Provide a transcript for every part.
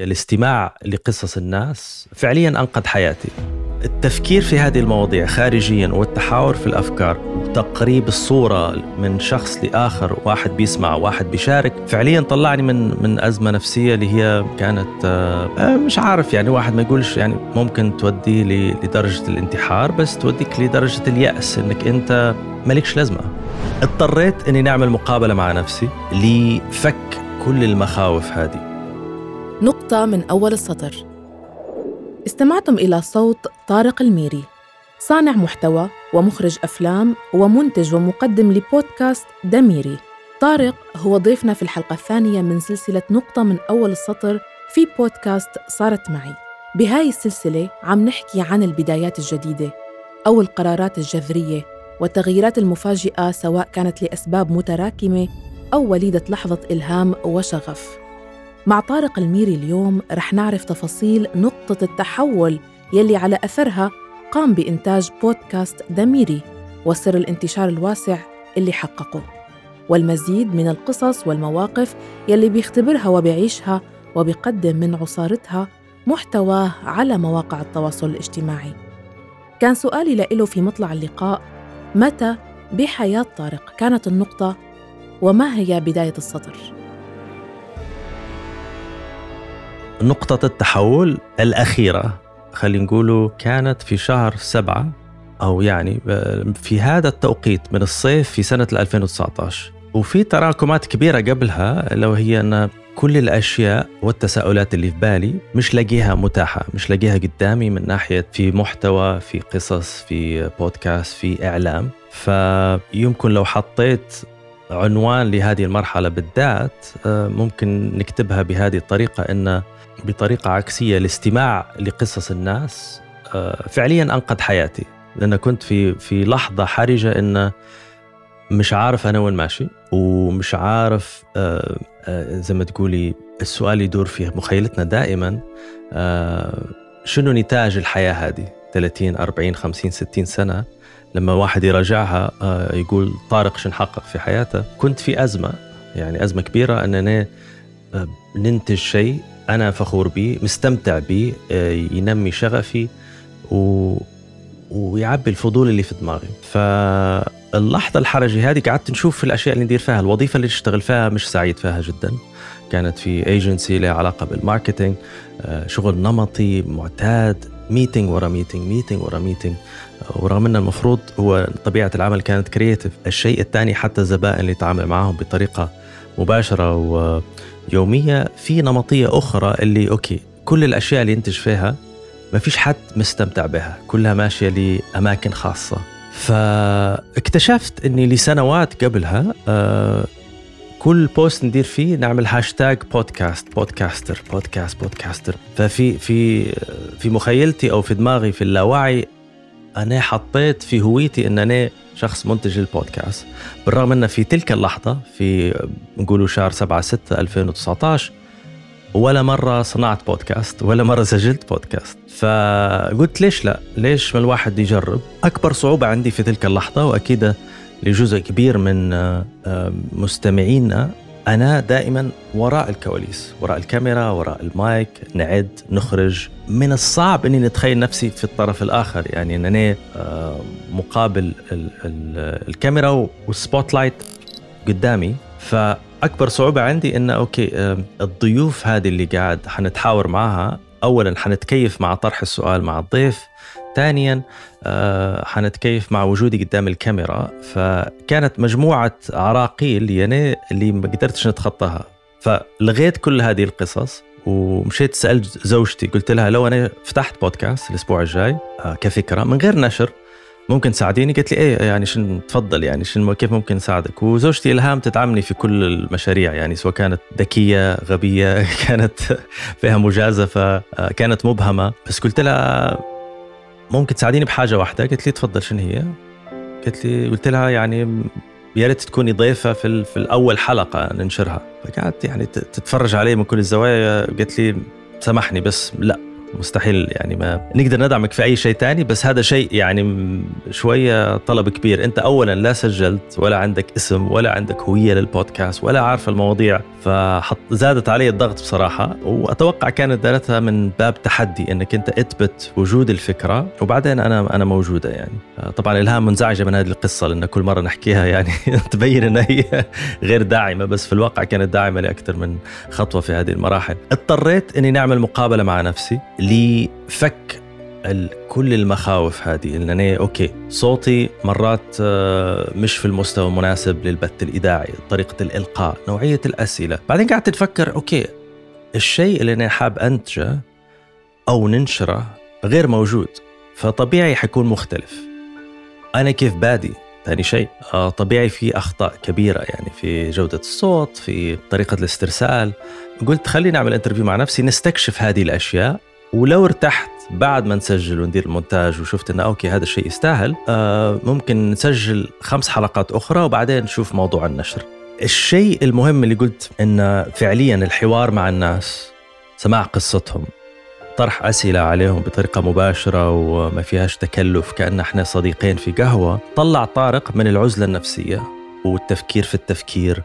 الاستماع لقصص الناس. فعليا أنقذ حياتي. التفكير في هذه المواضيع خارجيا والتحاور في الأفكار وتقريب الصورة من شخص لآخر واحد بيسمع واحد بيشارك فعليا طلعني من من أزمة نفسية اللي هي كانت آه، مش عارف يعني واحد ما يقولش يعني ممكن تودي لدرجة الانتحار بس توديك لدرجة اليأس إنك أنت مالكش لازمة. اضطريت إني نعمل مقابلة مع نفسي لفك كل المخاوف هذه. نقطة من أول السطر. استمعتم إلى صوت طارق الميري. صانع محتوى ومخرج أفلام ومنتج ومقدم لبودكاست دميري. طارق هو ضيفنا في الحلقة الثانية من سلسلة نقطة من أول السطر في بودكاست صارت معي. بهاي السلسلة عم نحكي عن البدايات الجديدة أو القرارات الجذرية والتغييرات المفاجئة سواء كانت لأسباب متراكمة أو وليدة لحظة إلهام وشغف. مع طارق الميري اليوم رح نعرف تفاصيل نقطة التحول يلي على أثرها قام بإنتاج بودكاست دميري وسر الانتشار الواسع اللي حققه والمزيد من القصص والمواقف يلي بيختبرها وبيعيشها وبيقدم من عصارتها محتواه على مواقع التواصل الاجتماعي كان سؤالي لإله في مطلع اللقاء متى بحياة طارق كانت النقطة وما هي بداية السطر؟ نقطة التحول الأخيرة خلينا نقوله كانت في شهر سبعة أو يعني في هذا التوقيت من الصيف في سنة 2019 وفي تراكمات كبيرة قبلها لو هي أن كل الأشياء والتساؤلات اللي في بالي مش لاقيها متاحة مش لاقيها قدامي من ناحية في محتوى في قصص في بودكاست في إعلام. فيمكن لو حطيت عنوان لهذه المرحلة بالذات آه، ممكن نكتبها بهذه الطريقة أن بطريقة عكسية الاستماع لقصص الناس آه، فعليا أنقذ حياتي. لأن كنت في في لحظة حرجة إن مش عارف أنا وين ماشي ومش عارف آه، آه، زي ما تقولي السؤال يدور في مخيلتنا دائما شنو نتاج الحياة هذه؟ 30 40 50 60 سنة لما واحد يراجعها يقول طارق شو نحقق في حياته. كنت في أزمة يعني أزمة كبيرة أننا ننتج شيء أنا فخور به مستمتع به آه، ينمي شغفي و... ويعبي الفضول اللي في دماغي. فاللحظة الحرجة هذه قعدت نشوف في الأشياء اللي ندير فيها. الوظيفة اللي اشتغل فيها مش سعيد فيها جدا. كانت في ايجنسي لها علاقة بال marketing آه، شغل نمطي معتاد meeting ورا meeting meeting ورا meeting ورغم إن المفروض هو طبيعة العمل كانت creative الشيء الثاني حتى الزبائن اللي يتعامل معاهم بطريقة مباشرة و يومية في نمطية أخرى اللي okay كل الأشياء اللي ينتج فيها ما فيش حد مستمتع بها كلها ماشية لأماكن خاصة. فاكتشفت أني لسنوات قبلها آه كل post ندير فيه نعمل hashtag podcast podcaster podcast podcaster. ففي في في مخيلتي أو في دماغي في اللاوعي أنا حطيت في هويتي إن أنا شخص منتج للبودكاست بالرغم أن في تلك اللحظة في نقولوا شهر 7 6 2019 ولا مرة صنعت بودكاست ولا مرة سجلت بودكاست. فقلت ليش لا؟ ليش ما الواحد يجرب؟ أكبر صعوبة عندي في تلك اللحظة وأكيد لجزء كبير من آه، مستمعينا أنا دائما وراء الكواليس وراء الكاميرا وراء المايك نقعد نخرج. من الصعب أني نتخيل نفسي في الطرف الآخر يعني أنني آه، مقابل الكاميرا وال spotlight قدامي. فأكبر صعوبة عندي أن okay آه، الضيوف هذه اللي قاعد حنتحاور معها أولا حنتكيف مع طرح السؤال مع الضيف ثانيا آه، حنتكيف مع وجودي قدام الكاميرا فكانت مجموعة عراقيل يعني اللي ما قدرتش نتخطاها. فلغيت كل هذه القصص ومشيت سألت زوجتي قلت لها لو أنا فتحت بودكاست الأسبوع الجاي آه، كفكرة من غير نشر ممكن تساعديني؟ قلت لي إيه يعني شن تفضل يعني شن كيف ممكن نساعدك؟ وزوجتي إلهام تدعمني في كل المشاريع يعني سواء كانت ذكية غبية كانت فيها مجازفة آه، كانت مبهمة. بس قلت لها ممكن تساعديني بحاجة واحدة؟ قلت لي تفضل شنو هي؟ قلت لي قلت لها يعني يا ريت تكوني ضيفة في في الأول حلقة ننشرها. فقعدت يعني تتفرج علي من كل الزوايا قالت لي سامحني بس لا. مستحيل يعني ما نقدر ندعمك في أي شيء تاني بس هذا شيء يعني شوية طلب كبير. أنت اولا لا سجلت ولا عندك اسم ولا عندك هوية للبودكاست ولا عارف المواضيع فحط زادت علي الضغط بصراحة. وأتوقع كانت دارتها من باب تحدي إنك أنت أثبت وجود الفكرة وبعدين أنا أنا موجودة يعني. طبعا إلهام منزعجة من هذه القصة لأن كل مرة نحكيها يعني تبين إن هي غير داعمة بس في الواقع كانت داعمة لأكثر من خطوة في هذه المراحل. اضطريت إني نعمل مقابلة مع نفسي. لفك كل المخاوف هذه. ان أنا okay صوتي مرات آه، مش في المستوى المناسب للبث الإذاعي طريقة الإلقاء نوعية الأسئلة. بعدين قعدت تفكر okay الشيء اللي أنا حاب أنتجه أو ننشره غير موجود فطبيعي حيكون مختلف. أنا كيف بادي؟ ثاني شيء آه، طبيعي في أخطاء كبيرة يعني في جودة الصوت في طريقة الاسترسال. قلت خليني نعمل interview مع نفسي نستكشف هذه الأشياء ولو ارتحت بعد ما نسجل وندير المونتاج وشفت إنه okay هذا الشيء يستاهل آه ممكن نسجل خمس حلقات أخرى وبعدين نشوف موضوع النشر. الشيء المهم اللي قلت انه فعليا الحوار مع الناس سماع قصتهم طرح أسئلة عليهم بطريقة مباشرة وما فيهاش تكلف كأن إحنا صديقين في قهوة. طلع طارق من العزلة النفسية والتفكير في التفكير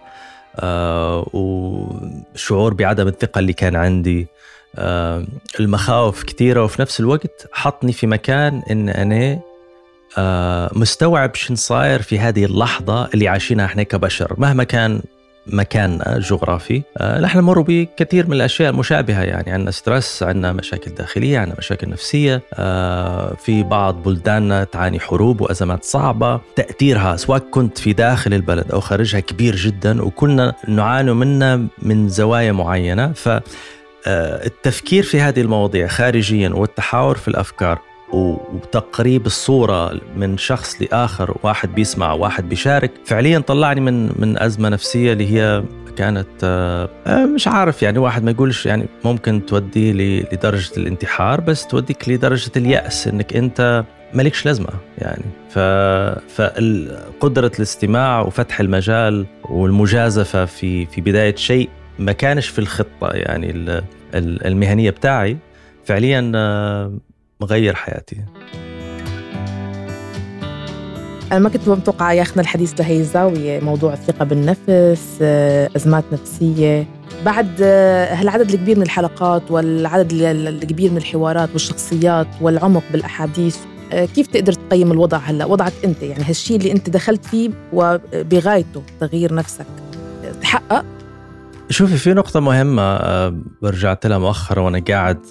آه وشعور بعدم الثقة اللي كان عندي. المخاوف كثيرة وفي نفس الوقت حطني في مكان إن أنا آه مستوعب شن صاير في هذه اللحظة اللي عايشينها إحنا كبشر. مهما كان مكاننا الجغرافي آه، نحن نمر بكثير من الأشياء المشابهة. يعني عندنا ستريس عندنا مشاكل داخلية عندنا مشاكل نفسية آه، في بعض بلداننا تعاني حروب وأزمات صعبة. تأثيرها سواء كنت في داخل البلد أو خارجها كبير جدا وكنا نعاني منها من زوايا معينة. ف آه، التفكير في هذه المواضيع خارجيا والتحاور في الأفكار وتقريب الصورة من شخص لآخر واحد بيسمع واحد بيشارك فعليا طلعني من من أزمة نفسية اللي هي كانت آه، مش عارف يعني واحد ما يقولش يعني ممكن تودي لدرجة الانتحار بس توديك لدرجة اليأس إنك أنت مالكش لازمة يعني. ف فقدره الاستماع وفتح المجال والمجازفة في في بداية شيء ما كانش في الخطة يعني المهنية بتاعي فعليا آه، مغير حياتي. أنا ما كنت متوقعة ياخذنا الحديث لهي الزاوية موضوع الثقة بالنفس آه، أزمات نفسية. بعد آه، هالعدد الكبير من الحلقات والعدد الكبير من الحوارات والشخصيات والعمق بالأحاديث كيف تقدر تقيم الوضع هلأ؟ وضعك أنت يعني هالشيء اللي أنت دخلت فيه وبغايته تغيير نفسك. تحقق شوفي في نقطة مهمة رجعت لها مؤخرا وأنا قاعد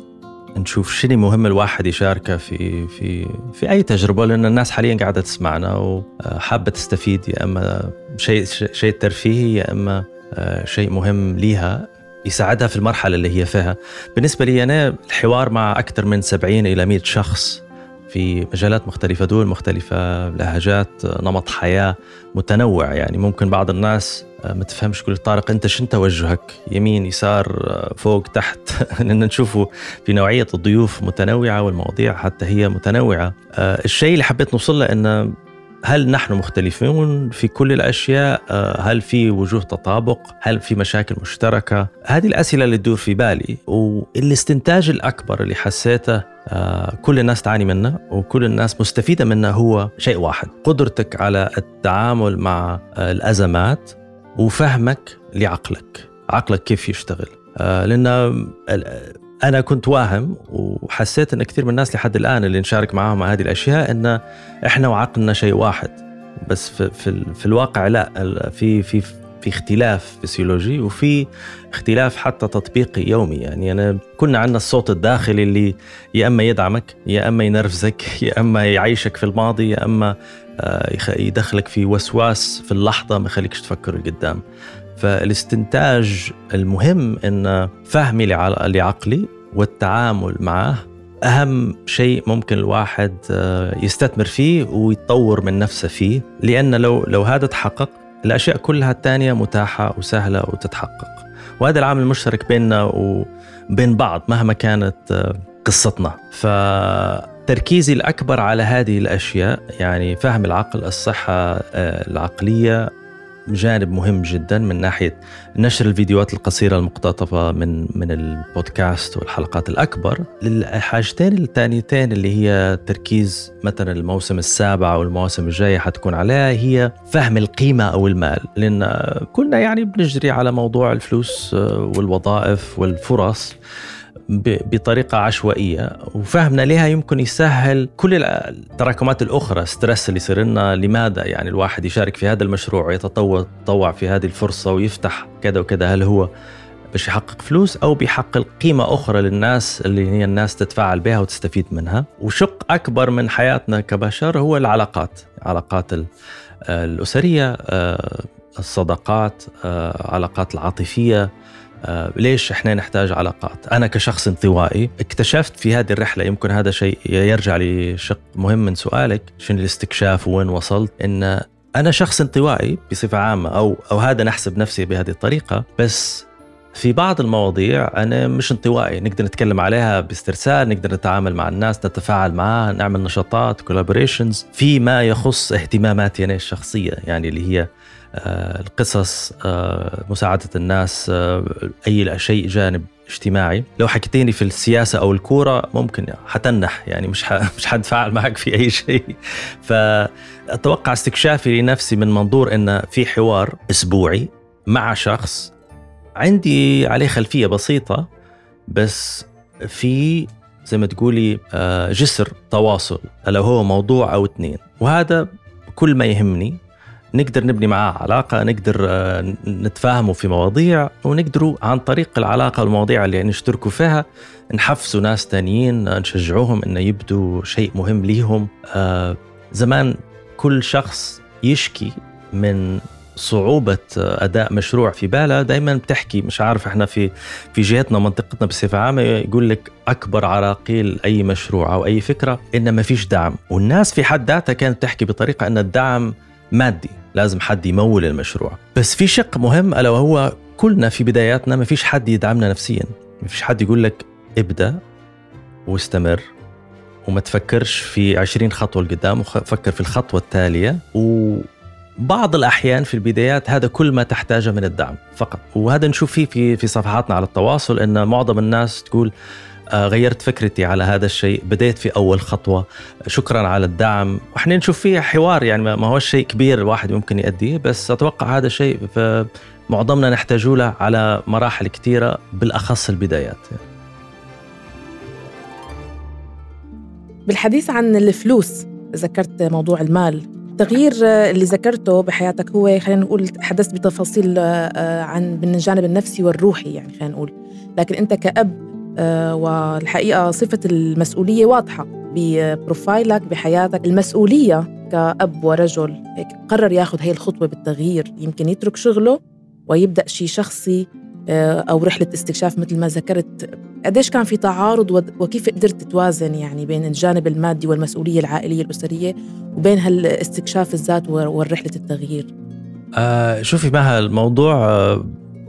نشوف شنو مهم الواحد يشاركه في في في أي تجربة لأن الناس حاليا قاعدة تسمعنا وحابه تستفيد يا إما شيء شيء ترفيهي يا إما آه، شيء مهم ليها يساعدها في المرحلة اللي هي فيها. بالنسبة لي أنا الحوار مع أكثر من 70 إلى 100 شخص في مجالات مختلفة دول مختلفة لهجات نمط حياة متنوع يعني ممكن بعض الناس آه، ما تفهمش كل طارق انت شن توجهك يمين يسار آه، فوق تحت لأن نشوفه في نوعية الضيوف متنوعة والمواضيع حتى هي متنوعة آه، الشيء اللي حبيت نوصل له إنه هل نحن مختلفون في كل الأشياء؟ هل في وجوه تطابق؟ هل في مشاكل مشتركة؟ هذه الأسئلة اللي تدور في بالي والاستنتاج الأكبر اللي حسيته كل الناس تعاني منه وكل الناس مستفيدة منه هو شيء واحد قدرتك على التعامل مع الأزمات وفهمك لعقلك عقلك كيف يشتغل. آه، لأن أنا كنت واهم وحسيت أن كثير من الناس لحد الآن اللي نشارك معاهم هذه الأشياء أن إحنا وعقلنا شيء واحد. بس في, في, في الواقع لا في في في اختلاف فسيولوجي وفي اختلاف حتى تطبيقي يومي. يعني أنا كنا عندنا الصوت الداخلي اللي يا إما يدعمك يا إما ينرفزك يا إما يعيشك في الماضي يا آه، يدخلك في وسواس في اللحظة ما يخليكش تفكر لقدام فالاستنتاج المهم إن فهمي لعقلي والتعامل معه أهم شيء ممكن الواحد آه، يستثمر فيه ويطور من نفسه فيه. لأن لو لو هذا تحقق الأشياء كلها الثانية متاحة وسهلة وتتحقق. وهذا العامل المشترك بيننا وبين بعض مهما كانت آه، قصتنا. فتركيزي الأكبر على هذه الأشياء يعني فهم العقل الصحة آه، العقلية جانب مهم جدا من ناحية نشر الفيديوهات القصيرة المقتطفة من من البودكاست والحلقات الأكبر. الحاجتين الثانيتين اللي هي تركيز مثلا الموسم السابع والمواسم الجاية حتكون عليها هي فهم القيمة أو المال. لأن كلنا يعني بنجري على موضوع الفلوس آه، والوظائف والفرص. بطريقة عشوائية وفهمنا لها يمكن يسهل كل التراكمات الأخرى stress اللي يصير لنا لماذا يعني الواحد يشارك في هذا المشروع ويتطوع في هذه الفرصة ويفتح كذا وكذا هل هو باش يحقق فلوس أو بيحقق قيمة أخرى للناس اللي هي الناس تتفاعل بها وتستفيد منها. وشق أكبر من حياتنا كبشر هو العلاقات العلاقات الأسرية آه، الصداقات آه، علاقات العاطفية ليش إحنا نحتاج علاقات؟ أنا كشخص انطوائي اكتشفت في هذه الرحلة يمكن هذا شيء يرجع لشق مهم من سؤالك شنو الاستكشاف وين وصلت إن أنا شخص انطوائي بصفة عامة أو أو هذا نحسب نفسي بهذه الطريقة بس في بعض المواضيع أنا مش انطوائي نقدر نتكلم عليها باسترسال نقدر نتعامل مع الناس نتفاعل معها نعمل نشاطات collaborations في ما يخص اهتماماتي أنا الشخصية يعني اللي هي آه، القصص آه، مساعدة الناس آه، أي شيء جانب اجتماعي. لو حكيتيني في السياسة أو الكورة ممكن حتنح يعني مش مش حتفاعل معك في أي شيء. فأتوقع استكشافي لنفسي من منظور أن في حوار أسبوعي مع شخص عندي عليه خلفية بسيطة بس في زي ما تقولي جسر تواصل لو هو موضوع أو اثنين وهذا كل ما يهمني نقدر نبني معاه علاقة نقدر آه، نتفاهموا في مواضيع ونقدروا عن طريق العلاقة والمواضيع اللي نشتركوا فيها نحفزوا ناس تانيين نشجعوهم إنه يبدوا شيء مهم ليهم. آه، زمان كل شخص يشكي من صعوبة أداء مشروع في باله. دائما بتحكي مش عارف إحنا في في جهتنا منطقتنا بصفة عامة يقول لك أكبر عراقيل أي مشروع أو أي فكرة إن ما فيش دعم. والناس في حد ذاتها كانت تحكي بطريقة أن الدعم مادي. لازم حد يمول المشروع. بس في شق مهم ألا وهو كلنا في بداياتنا ما فيش حد يدعمنا نفسيا. ما فيش حد يقول لك ابدأ واستمر وما تفكرش في 20 خطوة لقدام وفكر في الخطوة التالية. وبعض الأحيان في البدايات هذا كل ما تحتاجه من الدعم فقط. وهذا نشوف فيه في في صفحاتنا على التواصل أن معظم الناس تقول غيرت فكرتي على هذا الشيء. بديت في أول خطوة. شكرا على الدعم. وإحنا نشوف فيه حوار يعني ما هو شيء كبير الواحد ممكن يأديه بس أتوقع هذا الشيء معظمنا نحتاج له على مراحل كثيرة بالأخص البدايات. بالحديث عن الفلوس ذكرت موضوع المال. التغيير اللي ذكرته بحياتك هو خلينا نقول تحدثت بتفاصيل آه، عن من الجانب النفسي والروحي يعني خلينا نقول. لكن أنت آه، والحقيقة صفة المسؤولية واضحة ببروفايلك بحياتك المسؤولية كأب ورجل. قرر ياخذ هي الخطوة بالتغيير يمكن يترك شغله ويبدأ شيء شخصي آه، أو رحلة استكشاف مثل ما ذكرت. قديش كان في تعارض وكيف قدرت توازن يعني بين الجانب المادي والمسؤولية العائلية الأسرية وبين هالاستكشاف الذات والرحلة التغيير؟ آه شوفي مها الموضوع آه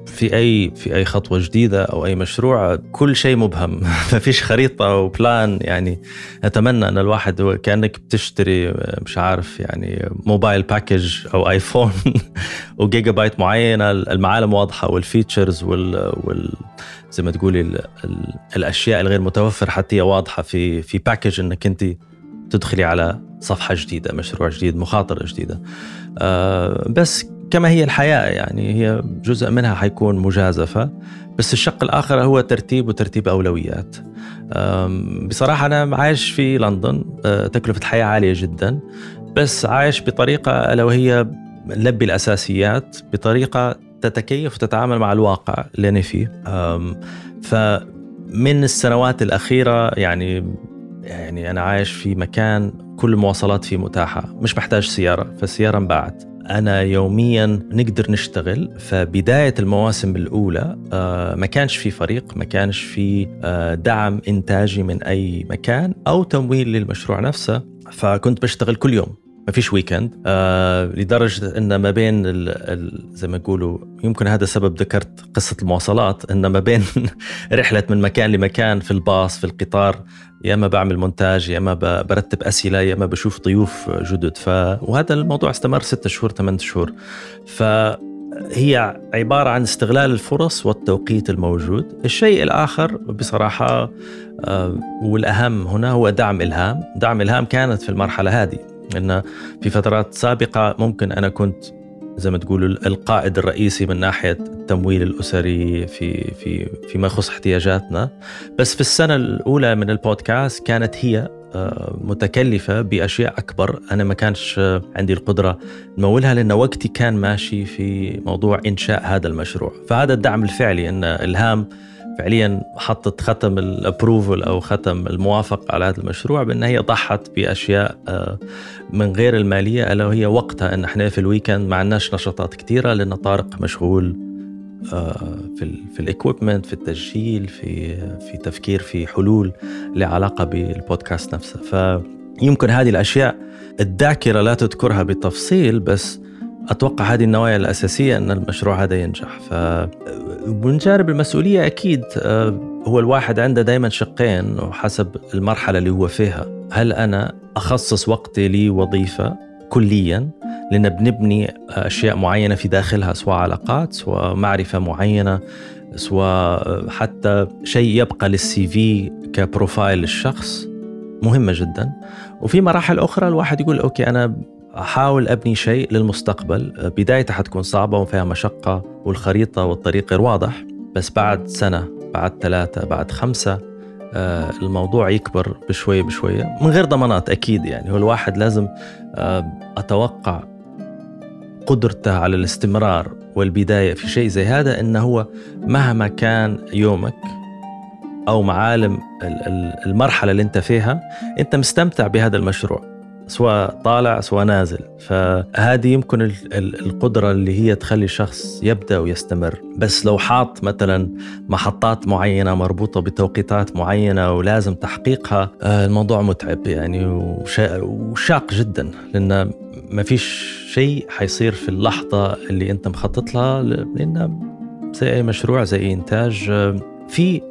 في اي في أي خطوة جديدة أو أي مشروع كل شيء مبهم. ما فيش خريطة و plan يعني أتمنى أن الواحد كأنك بتشتري مش عارف يعني mobile package أو ايفون وجيجا بايت معينة. المعالم واضحة وال features وال, وال زي ما تقولي ال ال الأشياء الغير متوفرة حتى واضحة في في باكج إنك أنت تدخلي على صفحة جديدة مشروع جديد مخاطرة جديدة. آه بس كما هي الحياة يعني هي جزء منها حيكون مجازفة بس الشق الآخر هو ترتيب وترتيب أولويات. بصراحة أنا عايش في لندن أه، تكلفة الحياة عالية جدا بس عايش بطريقة ألا وهي نلبي الأساسيات بطريقة تتكيف وتتعامل مع الواقع اللي أنا فيه. فمن السنوات الأخيرة يعني يعني أنا عايش في مكان كل المواصلات فيه متاحة مش محتاج سيارة فالسيارة انباعت. أنا يوميا نقدر نشتغل فبداية المواسم الأولى آه، ما كانش في فريق ما كانش في آه، دعم إنتاجي من أي مكان أو تمويل للمشروع نفسه فكنت بشتغل كل يوم. ما فيش ويكند آه لدرجة إن ما بين ال ال زي ما يقولوا يمكن هذا سبب ذكرت قصة المواصلات إن ما بين رحلة من مكان لمكان في الباص في القطار يا إما بعمل مونتاج يا إما برتب أسئلة يا إما بشوف ضيوف جدد. ف وهذا الموضوع استمر ستة شهور ثمان شهور. ف هي عبارة عن استغلال الفرص والتوقيت الموجود. الشيء الآخر بصراحة آه، والأهم هنا هو دعم إلهام. دعم إلهام كانت في المرحلة هذه. أن في فترات سابقة ممكن أنا كنت زي ما تقولوا القائد الرئيسي من ناحية التمويل الأسري في في فيما يخص احتياجاتنا. بس في السنة الأولى من البودكاست كانت هي آه، متكلفة بأشياء أكبر. أنا ما كانش عندي القدرة نمولها لأن وقتي كان ماشي في موضوع إنشاء هذا المشروع. فهذا الدعم الفعلي أن إلهام فعليا حطت ختم الابروفل أو ختم الموافقة على هذا المشروع بأن هي ضحت بأشياء آه، من غير المالية ألا وهي وقتها أن إحنا في ال weekend ما عندناش نشاطات كثيرة لأن طارق مشغول آه، في في ال equipment في التسجيل في في تفكير في حلول لها علاقة بالبودكاست نفسه. فيمكن هذه الأشياء الذاكرة لا تذكرها بالتفصيل بس أتوقع هذه النوايا الأساسية أن المشروع هذا ينجح. ف من جانب المسؤولية أكيد آه، هو الواحد عنده دائما شقين وحسب المرحلة اللي هو فيها. هل أنا أخصص وقتي لوظيفة كليا؟ لأن بنبني أشياء معينة في داخلها سواء علاقات سواء معرفة معينة سواء حتى شيء يبقى لل CV ك profile للشخص مهمة جدا. وفي مراحل أخرى الواحد يقول okay أنا أحاول أبني شيء للمستقبل. بدايته حتكون صعبة وفيها مشقة والخريطة والطريق غير واضح. بس بعد سنة بعد ثلاثة بعد خمسة آه، الموضوع يكبر بشويه بشويه من غير ضمانات أكيد يعني. هو الواحد لازم آه، أتوقع قدرته على الاستمرار والبداية في شيء زي هذا انه هو مهما كان يومك أو معالم المرحلة اللي أنت فيها أنت مستمتع بهذا المشروع. سواء طالع سواء نازل. فهذه يمكن القدرة اللي هي تخلي الشخص يبدأ ويستمر. بس لو حاط مثلا محطات معينة مربوطة بتوقيتات معينة ولازم تحقيقها آه، الموضوع متعب يعني وشاق جدا. لأن ما فيش شيء حيصير في اللحظة اللي أنت مخطط لها لأن زي أي مشروع زي أي إنتاج آه، في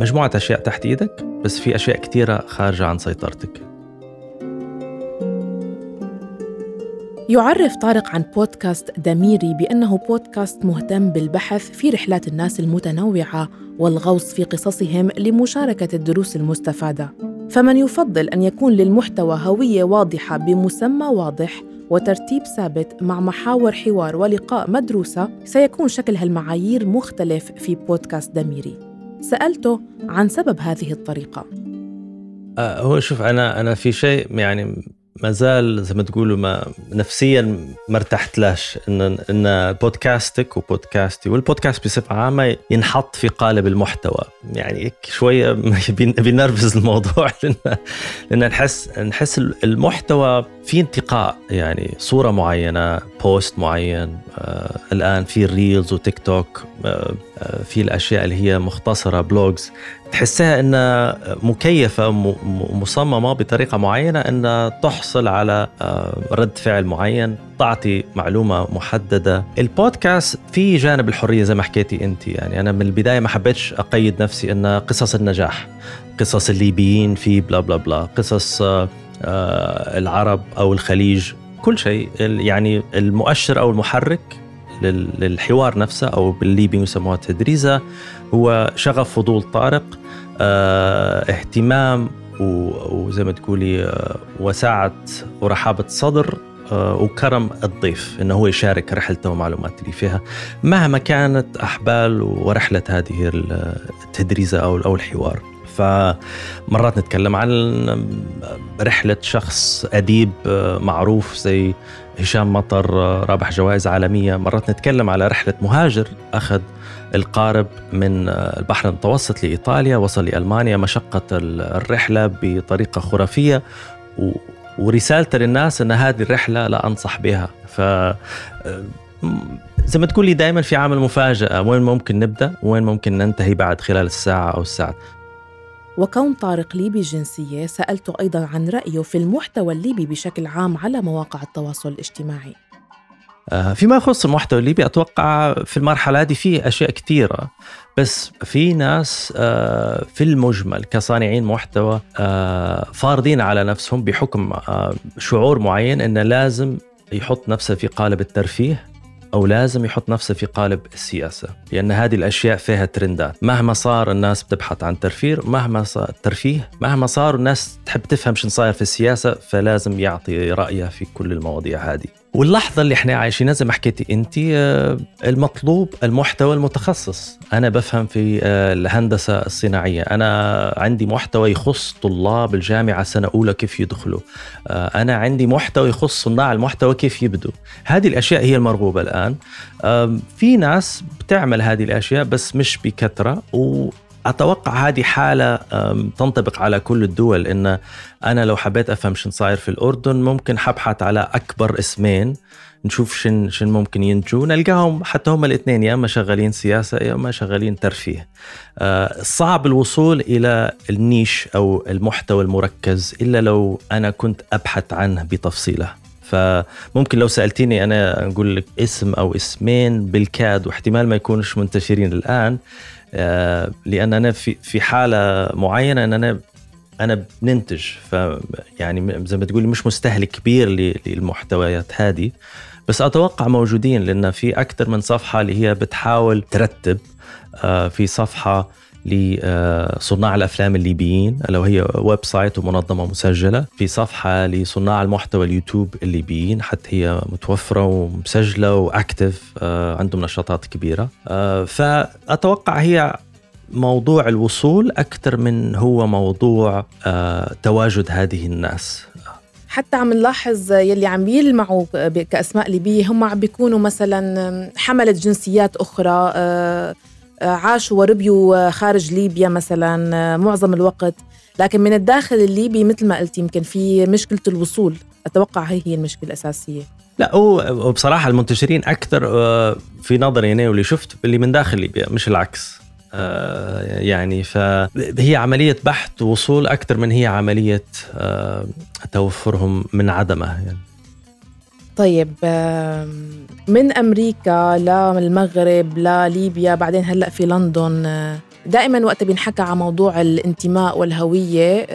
مجموعة أشياء تحت إيدك بس في أشياء كثيرة خارجة عن سيطرتك. يعرف طارق عن بودكاست دميري بأنه بودكاست مهتم بالبحث في رحلات الناس المتنوعة والغوص في قصصهم لمشاركة الدروس المستفادة. فمن يفضل أن يكون للمحتوى هوية واضحة بمسمى واضح وترتيب ثابت مع محاور حوار ولقاء مدروسة سيكون شكل هالمعايير مختلف في بودكاست دميري. سألته عن سبب هذه الطريقة. أه هو شوف أنا أنا في شيء يعني ما زال زي ما تقولوا ما نفسيا ما ارتحتلاش ان إن بودكاستك وبودكاستي والبودكاست بصفة عامة ينحط في قالب المحتوى. يعني شوية بينرفز الموضوع لأن لأن نحس نحس المحتوى في انتقاء يعني صورة معينة بوست معين آه الآن في ال reels وتيك توك آه في الأشياء اللي هي مختصرة vlogs تحسها انها مكيفة مصممة بطريقة معينة إن تحصل على آه، رد فعل معين تعطي معلومة محددة. البودكاست في جانب الحرية زي ما حكيتي أنت. يعني أنا من البداية ما حبيتش أقيد نفسي إن قصص النجاح قصص الليبيين في بلا بلا بلا قصص آه، العرب أو الخليج كل شيء. يعني المؤشر أو المحرك للحوار نفسه أو بالليبي يسموها تدريزة هو شغف فضول طارق آه اهتمام وزي ما تقولي آه وسعه ورحابة صدر وكرم الضيف إنه هو يشارك رحلته ومعلومات اللي فيها. مهما كانت أحبال ورحلة هذه التدريزة أو أو الحوار. فمرات نتكلم عن رحلة شخص أديب آه، معروف زي هشام مطر آه، رابح جوائز عالمية. مرات نتكلم على رحلة مهاجر أخذ القارب من آه، البحر المتوسط لإيطاليا وصل لألمانيا مشقة الرحلة بطريقة خرافية ورسالته للناس أن هذه الرحلة لا أنصح بها. ف زي ما تقول لي دائما في عامل مفاجأة. وين ممكن نبدأ؟ وين ممكن ننتهي بعد خلال الساعة أو الساعة وكون طارق ليبي الجنسية سألته أيضا عن رأيه في المحتوى الليبي بشكل عام على مواقع التواصل الاجتماعي. آه، فيما يخص المحتوى الليبي أتوقع في المرحلة هذه في أشياء كثيرة بس في ناس آه، في المجمل كصانعين محتوى آه، فارضين على نفسهم بحكم شعور معين انه لازم يحط نفسه في قالب الترفيه. أو لازم يحط نفسه في قالب السياسة لأن هذه الأشياء فيها ترندات. مهما صار الناس بتبحث عن ترفيه مهما صار ترفيه مهما صار الناس تحب تفهم شو صاير في السياسة فلازم يعطي رأيه في كل المواضيع هذه. واللحظة اللي إحنا عايشينها زي ما حكيتي أنت آه، المطلوب المحتوى المتخصص. أنا بفهم في آه، الهندسة الصناعية. أنا عندي محتوى يخص طلاب الجامعة سنة أولى كيف يدخلوا. آه، أنا عندي محتوى يخص صناع المحتوى كيف يبدوا هذه الأشياء هي المرغوبة الآن. في ناس بتعمل هذه الأشياء بس مش بكثرة و أتوقع هذه حالة تنطبق على كل الدول إن أنا لو حبيت أفهم شن صاير في الأردن ممكن حبحث على أكبر اسمين نشوف شن شن ممكن ينجوا نلقاهم حتى هم الاثنين يا أما شغالين سياسة يا أما شغالين ترفيه. أه، صعب الوصول إلى النيش أو المحتوى المركز إلا لو أنا كنت أبحث عنه بتفصيله. فممكن لو سألتيني أنا أقول لك اسم أو اسمين بالكاد واحتمال ما يكونش منتشرين الآن لأن أنا في في حالة معينة إن أنا أنا بننتج. ف يعني زي ما تقولي مش مستهلك كبير للمحتويات هذه. بس أتوقع موجودين لأن في أكثر من صفحة اللي هي بتحاول ترتب آه، في صفحة لصناع الأفلام الليبيين لو هي website ومنظمة مسجلة في صفحة لصناع المحتوى اليوتيوب الليبيين حتى هي متوفرة ومسجلة واكتف آه، عندهم نشاطات كبيرة. آه، فأتوقع هي موضوع الوصول أكثر من هو موضوع آه، تواجد هذه الناس. حتى عم نلاحظ يلي عم يلمعوا كأسماء ليبية هم عم بيكونوا مثلا حملة جنسيات أخرى عاشوا وربيوا خارج ليبيا مثلا معظم الوقت. لكن من الداخل الليبي مثل ما قلت يمكن في مشكلة الوصول. أتوقع هي هي المشكلة الأساسية. لا هو بصراحة المنتشرين أكثر آه، في نظري أنا واللي شفت اللي من داخل ليبيا مش العكس. آه، يعني فهي عملية بحث ووصول أكثر من هي عملية آه، توفرهم من عدمه يعني. طيب من أمريكا للمغرب لليبيا بعدين هلأ في لندن. دائما وقت بينحكى على موضوع الانتماء والهوية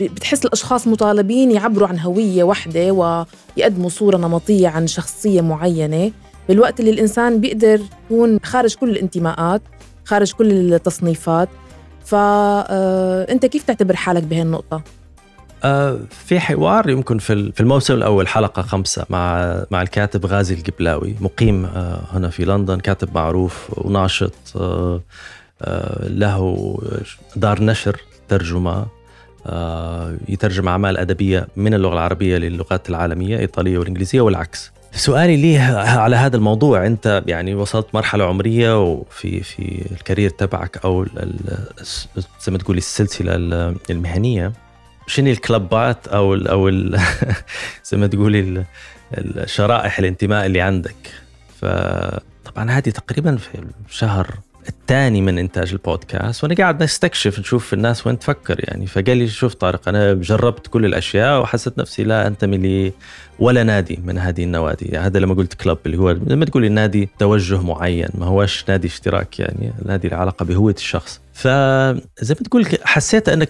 بتحس الأشخاص مطالبين يعبروا عن هوية واحدة ويقدموا صورة نمطية عن شخصية معينة. بالوقت اللي الإنسان بيقدر يكون خارج كل الانتماءات خارج كل التصنيفات. فانت كيف تعتبر حالك بهالنقطة؟ آه، في حوار يمكن في الموسم الأول حلقة خمسة مع مع الكاتب غازي القبلاوي مقيم آه، هنا في لندن كاتب معروف وناشط آه، له دار نشر ترجمة يترجم أعمال أدبية من اللغة العربية للغات العالمية الإيطالية والإنجليزية والعكس. سؤالي ليه على هذا الموضوع؟ أنت يعني وصلت مرحلة عمرية وفي في الكارير تبعك أو زي ما تقولي السلسلة المهنية. شنو الكلبات أو ال أو ال زي ما تقولي الشرائح الانتماء اللي عندك؟ فطبعا هذه تقريبا في الشهر الثاني من إنتاج البودكاست وأنا قاعد نستكشف نشوف الناس وين تفكر يعني. فقال لي شوف طارق أنا جربت كل الأشياء وحسيت نفسي لا أنتمي لي ولا نادي من هذه النوادي. يعني هذا لما قلت كلب اللي هو لما تقولي نادي توجه معين ما هوش نادي اشتراك يعني نادي له علاقه بهوية الشخص. فزي ما تقول حسيت أنه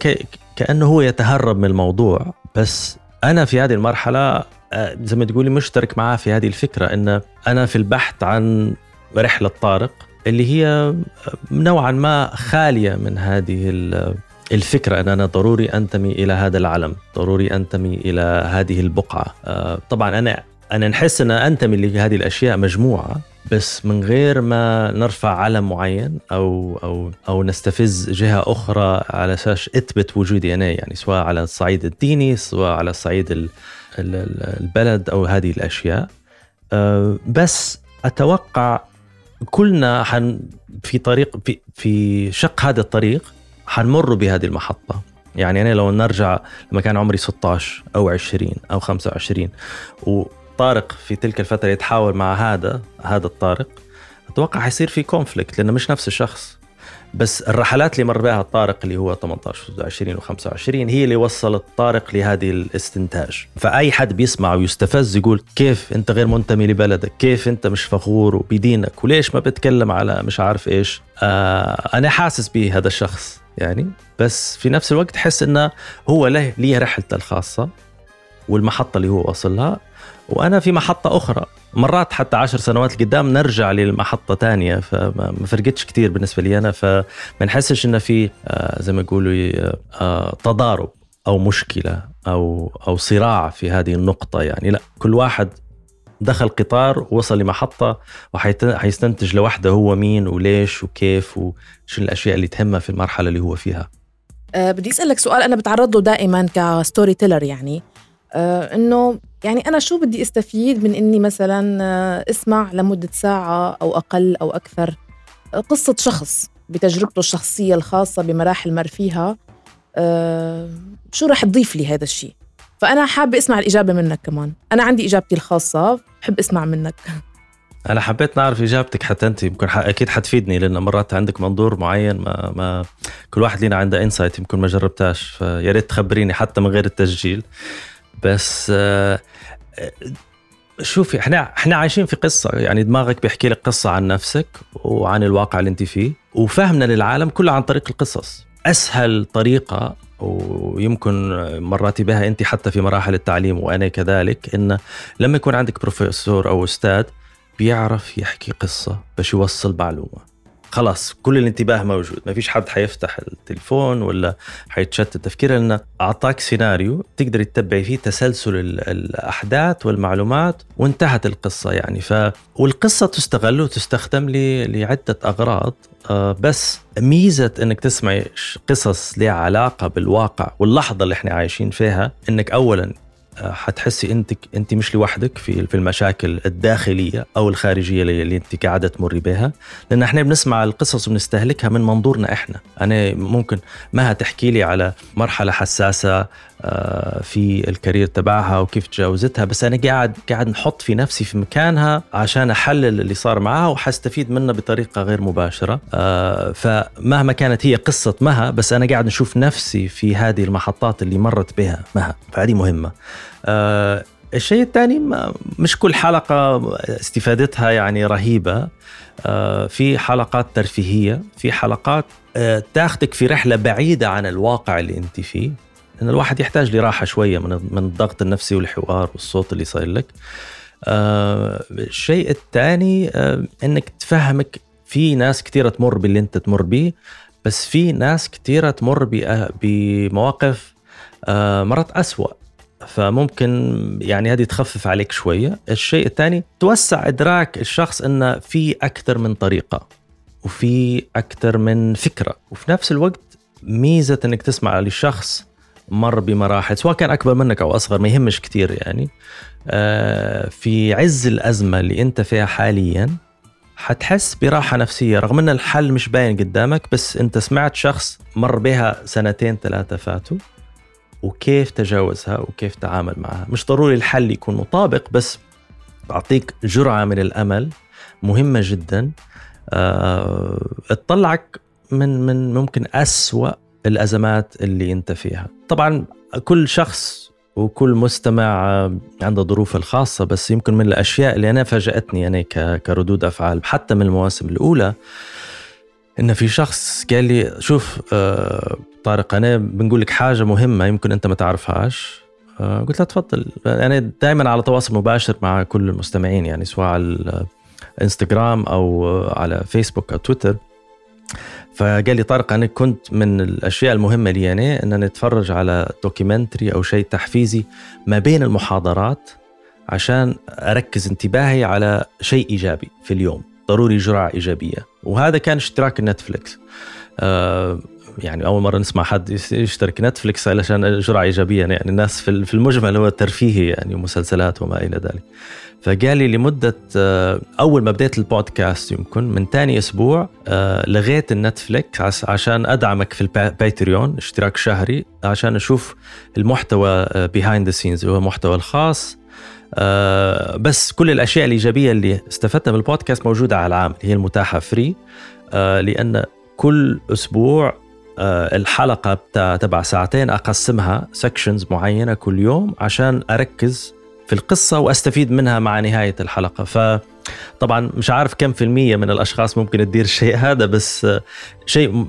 كأنه هو يتهرب من الموضوع بس أنا في هذه المرحلة آه، زي ما تقولي مشترك معاه في هذه الفكرة إن أنا في البحث عن رحلة طارق اللي هي نوعا ما خالية من هذه الفكرة إن أنا ضروري أنتمي إلى هذا العلم، ضروري أنتمي إلى هذه البقعة، آه، طبعا أنا أنا نحس إن أنتمي لهذه الأشياء مجموعة بس من غير ما نرفع علم معين أو أو أو نستفز جهة أخرى على أساس اثبت وجودي أنا يعني سواء على الصعيد الديني سواء على الصعيد البلد أو هذه الأشياء. آه، بس أتوقع كلنا حن في طريق في في شق هذا الطريق حنمر بهذه المحطة. يعني أنا لو نرجع لما كان عمري 16 أو 20 أو 25 وطارق في تلك الفترة يتحاور مع هذا هذا الطارق أتوقع حيصير في كونفليكت لأنه مش نفس الشخص. بس الرحلات اللي مر بها طارق اللي هو 18 و20 و25 هي اللي وصلت طارق لهذه الاستنتاج. فأي حد بيسمع ويستفز يقول كيف أنت غير منتمي لبلدك؟ كيف أنت مش فخور بدينك وليش ما بتكلم على مش عارف إيش؟ آه أنا حاسس به هذا الشخص يعني. بس في نفس الوقت حس إنه هو له ليه رحلته الخاصة والمحطة اللي هو وصل لها. وأنا في محطة أخرى. مرات حتى عشر سنوات لقدام نرجع للمحطة تانية فما فرقتش كتير بالنسبة لي أنا فما نحسش إنه في آه، زي ما يقولوا آه، تضارب أو مشكلة أو أو صراع في هذه النقطة يعني. لا كل واحد دخل قطار ووصل لمحطة وحيستنتج لوحده هو مين وليش وكيف وشو الأشياء اللي تهمه في المرحلة اللي هو فيها. أه بدي أسألك سؤال أنا بتعرض له دائما كستوري تيلر يعني. أه إنه يعني أنا شو بدي أستفيد من إني مثلا آه، أسمع لمدة ساعة أو أقل أو أكثر آه، قصة شخص بتجربته الشخصية الخاصة بمراحل مر فيها شو رح تضيف لي هذا الشيء؟ فأنا حابة أسمع الإجابة منك كمان. أنا عندي إجابتي الخاصة بحب أسمع منك. أنا حبيت نعرف إجابتك حتى أنت يمكن أكيد حتفيدني لأن مرات عندك منظور معين ما ما كل واحد لينا عنده insight يمكن ما جربتهاش فيا ريت تخبريني حتى من غير التسجيل. بس آه، شوفي إحنا إحنا عايشين في قصة. يعني دماغك بيحكي لك قصة عن نفسك وعن الواقع اللي أنت فيه وفهمنا للعالم كله عن طريق القصص. أسهل طريقة ويمكن مراتي بها أنت حتى في مراحل التعليم وأنا كذلك إن لما يكون عندك بروفيسور أو أستاذ بيعرف يحكي قصة باش يوصل معلومة. خلاص كل الانتباه موجود. ما فيش حد حيفتح التليفون ولا حيتشتت تفكيره لأنه أعطاك سيناريو تقدر تتبعي فيه تسلسل الأحداث والمعلومات وانتهت القصة يعني. ف والقصة تستغل وتستخدم لعدة أغراض. آه، بس ميزة إنك تسمعي قصص لها علاقة بالواقع واللحظة اللي إحنا عايشين فيها إنك اولا حتحسي انت انت مش لوحدك في في المشاكل الداخلية أو الخارجية اللي انت قاعدة تمري بها. لأن إحنا بنسمع القصص وبنستهلكها من منظورنا إحنا. أنا ممكن ما تحكي لي على مرحلة حساسة في الكارير تبعها وكيف تجاوزتها. بس أنا قاعد قاعد نحط في نفسي في مكانها عشان أحلل اللي صار معها وحستفيد منه بطريقة غير مباشرة. آه، فمهما كانت هي قصة مها بس أنا قاعد نشوف نفسي في هذه المحطات اللي مرت بها مها. فهذه مهمة. آه، الشيء الثاني مش كل حلقة استفادتها يعني رهيبة. في حلقات ترفيهية في حلقات تاخدك في رحلة بعيدة عن الواقع اللي أنت فيه. إن الواحد يحتاج لراحة شوية من من الضغط النفسي والحوار والصوت اللي صاير لك. آه الشيء الثاني آه إنك تفهمك في ناس كثيره تمر باللي أنت تمر به بس في ناس كثيره تمر بمواقف آه مرات أسوأ. فممكن يعني هذه تخفف عليك شوية. الشيء الثاني توسع إدراك الشخص انه في أكثر من طريقة وفي أكثر من فكرة. وفي نفس الوقت ميزة إنك تسمع لشخص مر بمراحل سواء كان أكبر منك أو أصغر ما يهمش كثير يعني. آه، في عز الأزمة اللي أنت فيها حاليا حتحس براحة نفسية رغم إن الحل مش باين قدامك بس أنت سمعت شخص مر بها سنتين ثلاثة فاتوا وكيف تجاوزها وكيف تعامل معها. مش ضروري الحل يكون مطابق بس بعطيك جرعة من الأمل مهمة جدا. أه تطلعك من من ممكن أسوأ الأزمات اللي أنت فيها. طبعا كل شخص وكل مستمع عنده ظروفه الخاصة بس يمكن من الأشياء اللي أنا فاجأتني أنا كردود أفعال حتى من المواسم الأولى إن في شخص قال لي شوف آه، طارق أنا بنقول لك حاجة مهمة يمكن أنت ما تعرفهاش. آه، قلت له تفضل. أنا دائما على تواصل مباشر مع كل المستمعين يعني سواء على الإنستغرام أو على فيسبوك أو تويتر. فقال لي طارق أنا كنت من الأشياء المهمة لي يعني ان نتفرج على documentary أو شيء تحفيزي ما بين المحاضرات عشان أركز انتباهي على شيء إيجابي في اليوم ضروري جرعه إيجابية. وهذا كان اشتراك النتفليكس آه يعني أول مرة نسمع حد يشترك نتفليكس علشان جرعة إيجابية. يعني الناس في المجمل هو ترفيهي يعني مسلسلات وما إلى ذلك. فقال لي لمدة آه، أول ما بديت البودكاست يمكن من ثاني أسبوع آه، لغيت النتفليكس عشان أدعمك في الباتريون اشتراك شهري عشان أشوف المحتوى behind the scenes اللي هو المحتوى الخاص. آه، بس كل الأشياء الإيجابية اللي استفدتها من البودكاست موجودة على العام هي المتاحة free لأن كل أسبوع آه، الحلقة تبع ساعتين أقسمها سكشنز معينة كل يوم عشان أركز في القصة وأستفيد منها مع نهاية الحلقة. ف طبعا مش عارف كم في المية من الأشخاص ممكن تدير الشيء هذا بس شيء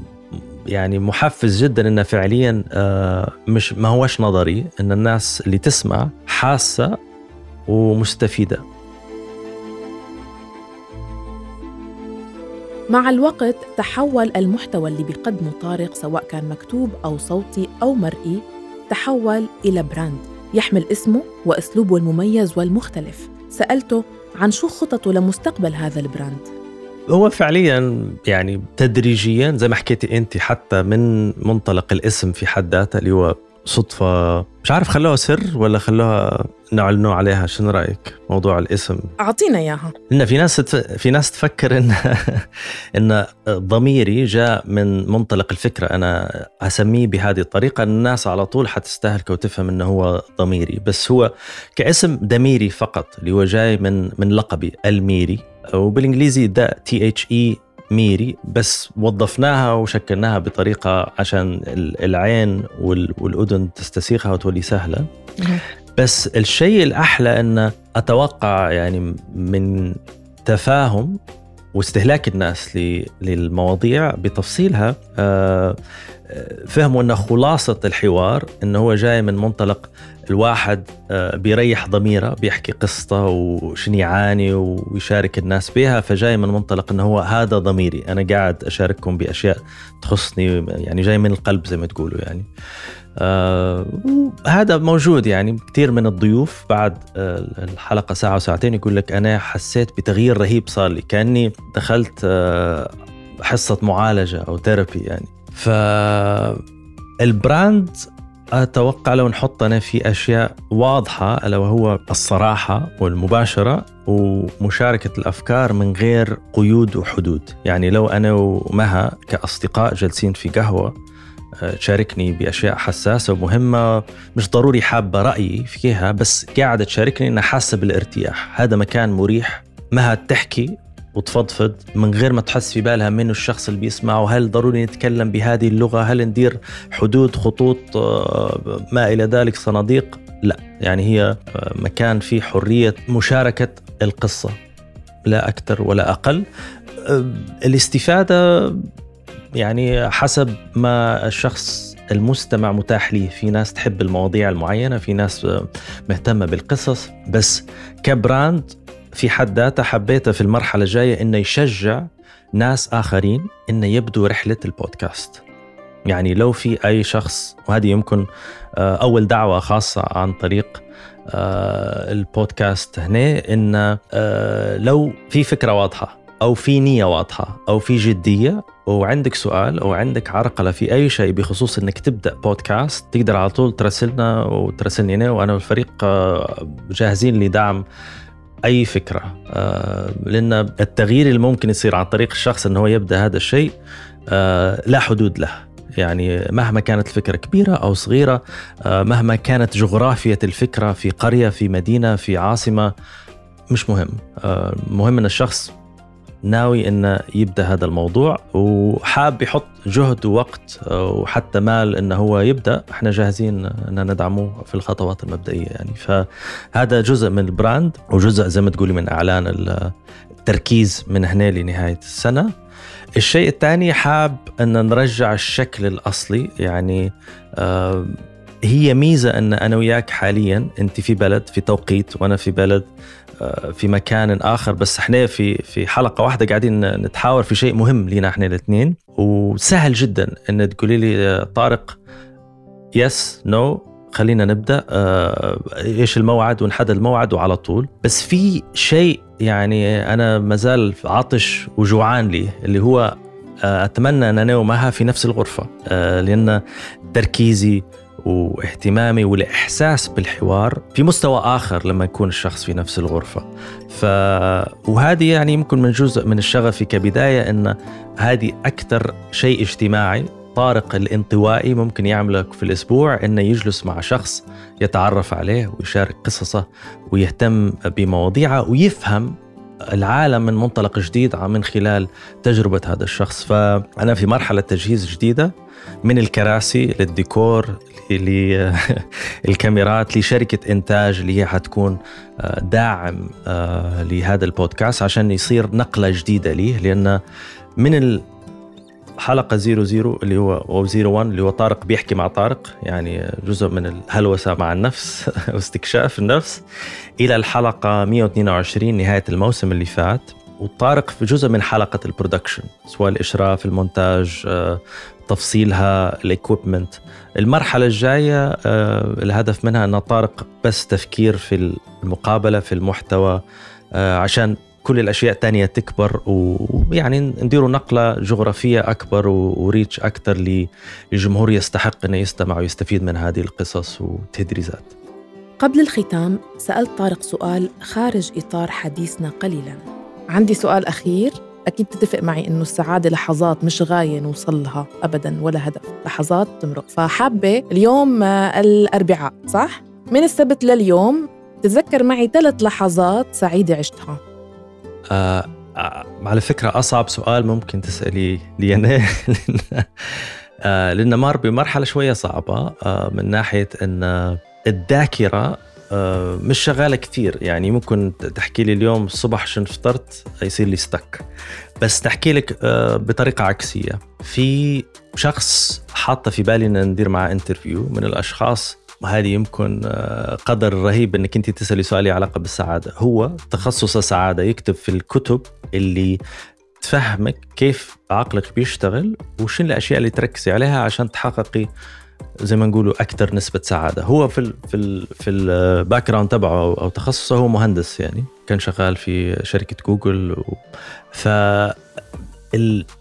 يعني محفز جدا إنه فعليا آه، مش ما هوش نظري إن الناس اللي تسمع حاسة ومستفيدة. مع الوقت تحول المحتوى اللي بيقدمه طارق سواء كان مكتوب أو صوتي أو مرئي تحول إلى brand يحمل اسمه وأسلوبه المميز والمختلف. سألته عن شو خططه لمستقبل هذا ال brand. هو فعليا يعني تدريجيا زي ما حكيتي أنت حتى من منطلق الاسم في حد ذاته اللي هو صدفة مش عارف خلوها سر ولا خلوها نعلنوا عليها. شنو رأيك؟ موضوع الاسم. أعطينا إياها. إن في ناس في ناس تفكر إن إن ذميري جاء من منطلق الفكرة. أنا أسميه بهذه الطريقة. الناس على طول حتستهلكه وتفهم إنه هو ضميري. بس هو كاسم ذميري فقط اللي هو جاي من من لقبي الميري. وبالإنجليزي ذا T H E ميري. بس وظفناها وشكلناها بطريقة عشان العين والأذن تستسيغها وتولي سهلة. بس الشيء الأحلى أن أتوقع يعني من تفاهم واستهلاك الناس للمواضيع بتفصيلها آه، فهموا أن خلاصة الحوار أنه هو جاي من منطلق الواحد آه، بيريح ضميره بيحكي قصته وشنو يعاني ويشارك الناس بها فجاي من منطلق أنه هو هذا ضميري أنا قاعد أشارككم بأشياء تخصني يعني جاي من القلب زي ما تقولوا يعني. آه هذا موجود يعني كثير من الضيوف بعد آه الحلقة ساعة وساعتين يقول لك أنا حسيت بتغيير رهيب صار لي كأني دخلت آه حصة معالجة أو therapy يعني. فال brand أتوقع لو نحط أنا في أشياء واضحة ألا وهو الصراحة والمباشرة ومشاركة الأفكار من غير قيود وحدود، يعني لو أنا ومها كأصدقاء جالسين في قهوة آه، تشاركني بأشياء حساسة ومهمة. مش ضروري حابة رأيي فيها بس قاعدة تشاركني إنها حاسة بالارتياح، هذا مكان مريح مها تحكي وتفضفض من غير ما تحس في بالها منه الشخص اللي بيسمع. وهل ضروري نتكلم بهذه اللغة؟ هل ندير حدود خطوط آه، ما إلى ذلك صناديق؟ لا. يعني هي آه، مكان فيه حرية مشاركة القصة. لا أكثر ولا أقل. آه، الاستفادة يعني حسب ما الشخص المستمع متاح ليه. في ناس تحب المواضيع المعينة في ناس مهتمة بالقصص بس كبراند في حد ذاته حبيته في المرحلة الجاية إنه يشجع ناس آخرين إنه يبدوا رحلة البودكاست. يعني لو في أي شخص وهذه يمكن آه، أول دعوة خاصة عن طريق آه، البودكاست هنا إن آه، لو في فكرة واضحة أو في نية واضحة أو في جدية وعندك سؤال أو عندك عرقلة في أي شيء بخصوص إنك تبدأ بودكاست تقدر على طول تراسلنا وتراسلني أنا وأنا والفريق جاهزين لدعم أي فكرة. آه، لأن التغيير اللي ممكن يصير عن طريق الشخص انه هو يبدأ هذا الشيء آه، لا حدود له. يعني مهما كانت الفكرة كبيرة أو صغيرة آه، مهما كانت جغرافية الفكرة في قرية في مدينة في عاصمة مش مهم. مهم إن الشخص ناوي انه يبدأ هذا الموضوع وحاب يحط جهد ووقت وحتى مال انه هو يبدأ. إحنا جاهزين إن ندعمه في الخطوات المبدئية يعني. فهذا جزء من البراند وجزء زي ما تقولي من إعلان التركيز من هنا لنهاية السنة. الشيء الثاني حاب إن نرجع الشكل الأصلي يعني آه هي ميزة إن أنا وياك حاليا أنت في بلد في توقيت وأنا في بلد. في مكان آخر بس إحنا في في حلقة واحدة قاعدين نتحاور في شيء مهم لينا إحنا الاثنين وسهل جدا إن تقولي لي آه، طارق yes no خلينا نبدأ آه، إيش الموعد ونحدد الموعد وعلى طول. بس في شيء يعني أنا مازال عاطش وجوعان لي اللي هو أتمنى أن أنا ومها في نفس الغرفة لأن تركيزي واهتمامي والإحساس بالحوار في مستوى آخر لما يكون الشخص في نفس الغرفة. ف وهذه يعني يمكن من جزء من شغفي كبداية إن هذه أكثر شيء اجتماعي طارق الانطوائي ممكن يعمله في الأسبوع إنه يجلس مع شخص يتعرف عليه ويشارك قصصه ويهتم بمواضيعه ويفهم العالم من منطلق جديد من خلال تجربة هذا الشخص. فأنا في مرحلة تجهيز جديدة من الكراسي للديكور للكاميرات لشركة إنتاج اللي هي حتكون آه، داعم آه، لهذا البودكاست عشان يصير نقلة جديدة ليه لأن من حلقة 00 اللي هو أو 01 اللي هو طارق بيحكي مع طارق يعني جزء من الهلوسة مع النفس واستكشاف النفس إلى الحلقة 122 نهاية الموسم اللي فات. وطارق في جزء من حلقة ال production سواء الإشراف المونتاج آه، تفصيلها ال equipment المرحلة الجاية آه، الهدف منها أن طارق بس تفكير في المقابلة في المحتوى آه، عشان كل الأشياء الثانية تكبر ويعني نديروا نقلة جغرافية أكبر و reach أكثر للجمهور يستحق إنه يستمع ويستفيد من هذه القصص والتدريسات. قبل الختام سألت طارق سؤال خارج إطار حديثنا قليلا. عندي سؤال أخير. أكيد تتفق معي إنه السعادة لحظات مش غاية نوصل لها ابدا ولا هدف، لحظات تمرق، فحابة اليوم الأربعاء صح؟ من السبت لليوم تذكر معي ثلاث لحظات سعيدة عشتها. آه, آه، على فكرة أصعب سؤال ممكن تسألي لي أنا آه لأن مر بمرحلة شوية صعبة آه من ناحية أن الذاكرة آه مش شغالة كثير يعني ممكن تحكي لي اليوم الصبح شن فطرت يصير لي ستك بس تحكي لك آه بطريقة عكسية. في شخص حاطة في بالي أن ندير معاه انترفيو من الأشخاص. وهذه يمكن آه، قدر رهيب إنك أنت تسألي سؤال علاقة بالسعادة. هو تخصص السعادة يكتب في الكتب اللي تفهمك كيف عقلك بيشتغل وش الأشياء اللي تركزي عليها عشان تحققي زي ما نقولوا أكثر نسبة سعادة. هو في ال في ال في ال background تبعه أو تخصصه هو مهندس يعني. كان شغال في شركة جوجل و ف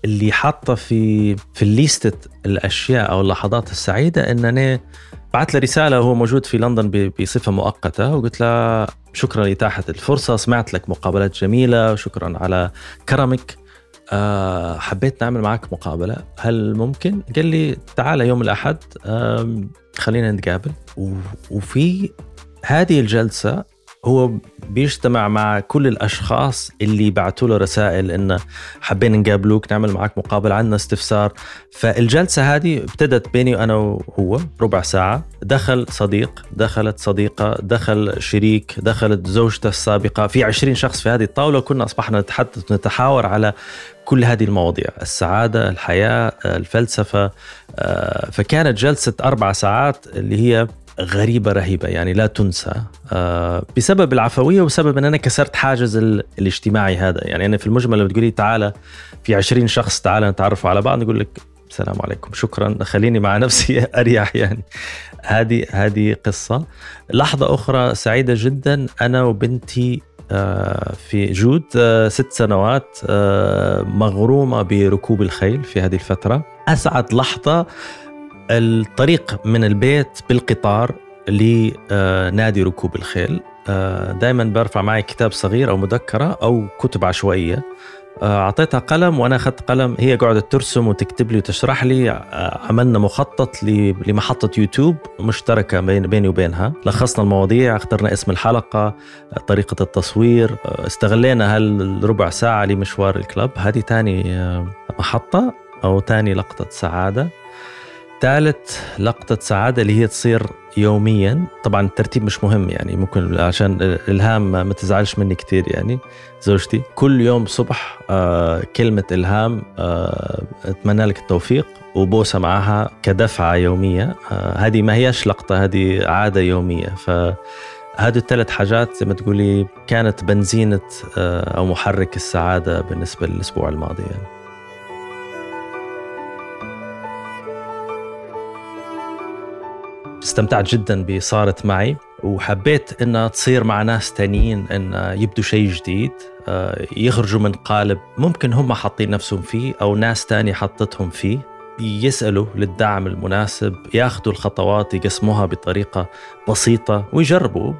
اللي حاطه في في الليستة الأشياء أو اللحظات السعيدة إن أنا بعت له رسالة وهو موجود في لندن بصفة مؤقتة وقلت له شكرا لإتاحة الفرصة سمعت لك مقابلات جميلة وشكرا على كرمك. أه حبيت نعمل معك مقابلة. هل ممكن؟ قال لي تعال يوم الأحد خلينا نتقابل. وفي هذه الجلسة هو بيجتمع مع كل الأشخاص اللي بعثوا له رسائل انه حابين نقابلوك نعمل معك مقابلة عندنا استفسار. فالجلسة هذه ابتدت بيني وأنا وهو ربع ساعة. دخل صديق دخلت صديقة دخل شريك دخلت زوجته السابقة. في 20 شخص في هذه الطاولة كنا أصبحنا نتحدث نتحاور على كل هذه المواضيع السعادة الحياة الفلسفة. آه، فكانت جلسة أربع ساعات اللي هي غريبة رهيبة يعني لا تنسى. آه، بسبب العفوية وبسبب أن أنا كسرت حاجز الاجتماعي هذا. يعني أنا في المجمل لما تقولي تعالى في عشرين شخص تعالى نتعرف على بعض نقول لك السلام عليكم شكرا خليني مع نفسي أريح يعني. هذه هذه قصة. لحظة أخرى سعيدة جدا. أنا وبنتي آه، في جود آه، ست سنوات مغرومة بركوب الخيل في هذه الفترة. أسعد لحظة. الطريق من البيت بالقطار لنادي ركوب الخيل. آه، دائما برفع معي كتاب صغير أو مذكرة أو كتب عشوائية. آه، أعطيتها قلم وأنا أخذت قلم. هي قعدت ترسم وتكتب لي وتشرح لي. آه، عملنا مخطط لمحطة يوتيوب مشتركة بين بيني وبينها. لخصنا المواضيع اخترنا اسم الحلقة طريقة التصوير استغلينا هالربع ساعة لمشوار الكلب. هذه ثاني محطة أو ثاني لقطة سعادة. ثالث لقطة سعادة اللي هي تصير يوميا. طبعا الترتيب مش مهم يعني ممكن عشان الهام ما تزعلش مني كثير يعني زوجتي. كل يوم صبح آه كلمة إلهام آه أتمنى لك التوفيق وبوسة معها كدفعة يومية. آه هذه ما هيش لقطة هذه عادة يومية. ف هذه الثلاث حاجات زي ما تقولي كانت بنزينة أو محرك السعادة بالنسبة للأسبوع الماضي يعني. استمتعت جدا بصارت معي وحبيت إنها تصير مع ناس تانيين إن يبدوا شيء جديد آه، يخرجوا من قالب ممكن هم حاطين نفسهم فيه أو ناس تانية حطتهم فيه. يسألوا للدعم المناسب ياخذوا الخطوات يقسموها بطريقة بسيطة ويجربوا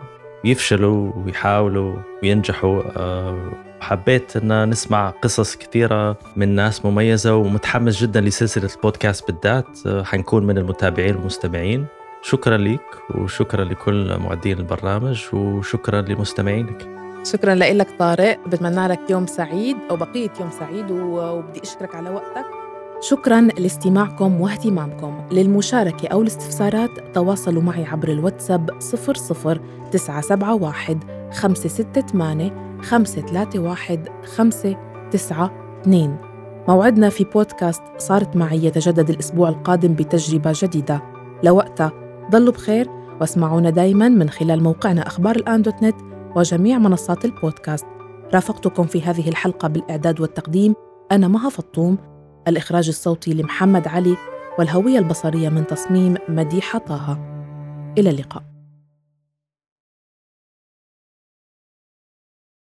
يفشلوا ويحاولوا وينجحوا. آه، حبيت إن نسمع قصص كثيرة من ناس مميزة ومتحمس جدا لسلسلة البودكاست بالذات. آه، حنكون من المتابعين والمستمعين. شكرا لك وشكرا لكل معدين البرنامج وشكرا لمستمعينك. شكرا لك طارق. بتمنى لك يوم سعيد أو بقية يوم سعيد وبدي أشكرك على وقتك. شكرا لاستماعكم واهتمامكم. للمشاركة أو الاستفسارات تواصلوا معي عبر الواتساب 00971 568 531 592 موعدنا في بودكاست صارت معي يتجدد الأسبوع القادم بتجربة جديدة. لوقتها ضلوا بخير واسمعونا دايما من خلال موقعنا أخبار الآن دوت نت وجميع منصات البودكاست. رافقتكم في هذه الحلقة بالإعداد والتقديم أنا مها فطوم الإخراج الصوتي لمحمد علي والهوية البصرية من تصميم مديحة طه. إلى اللقاء.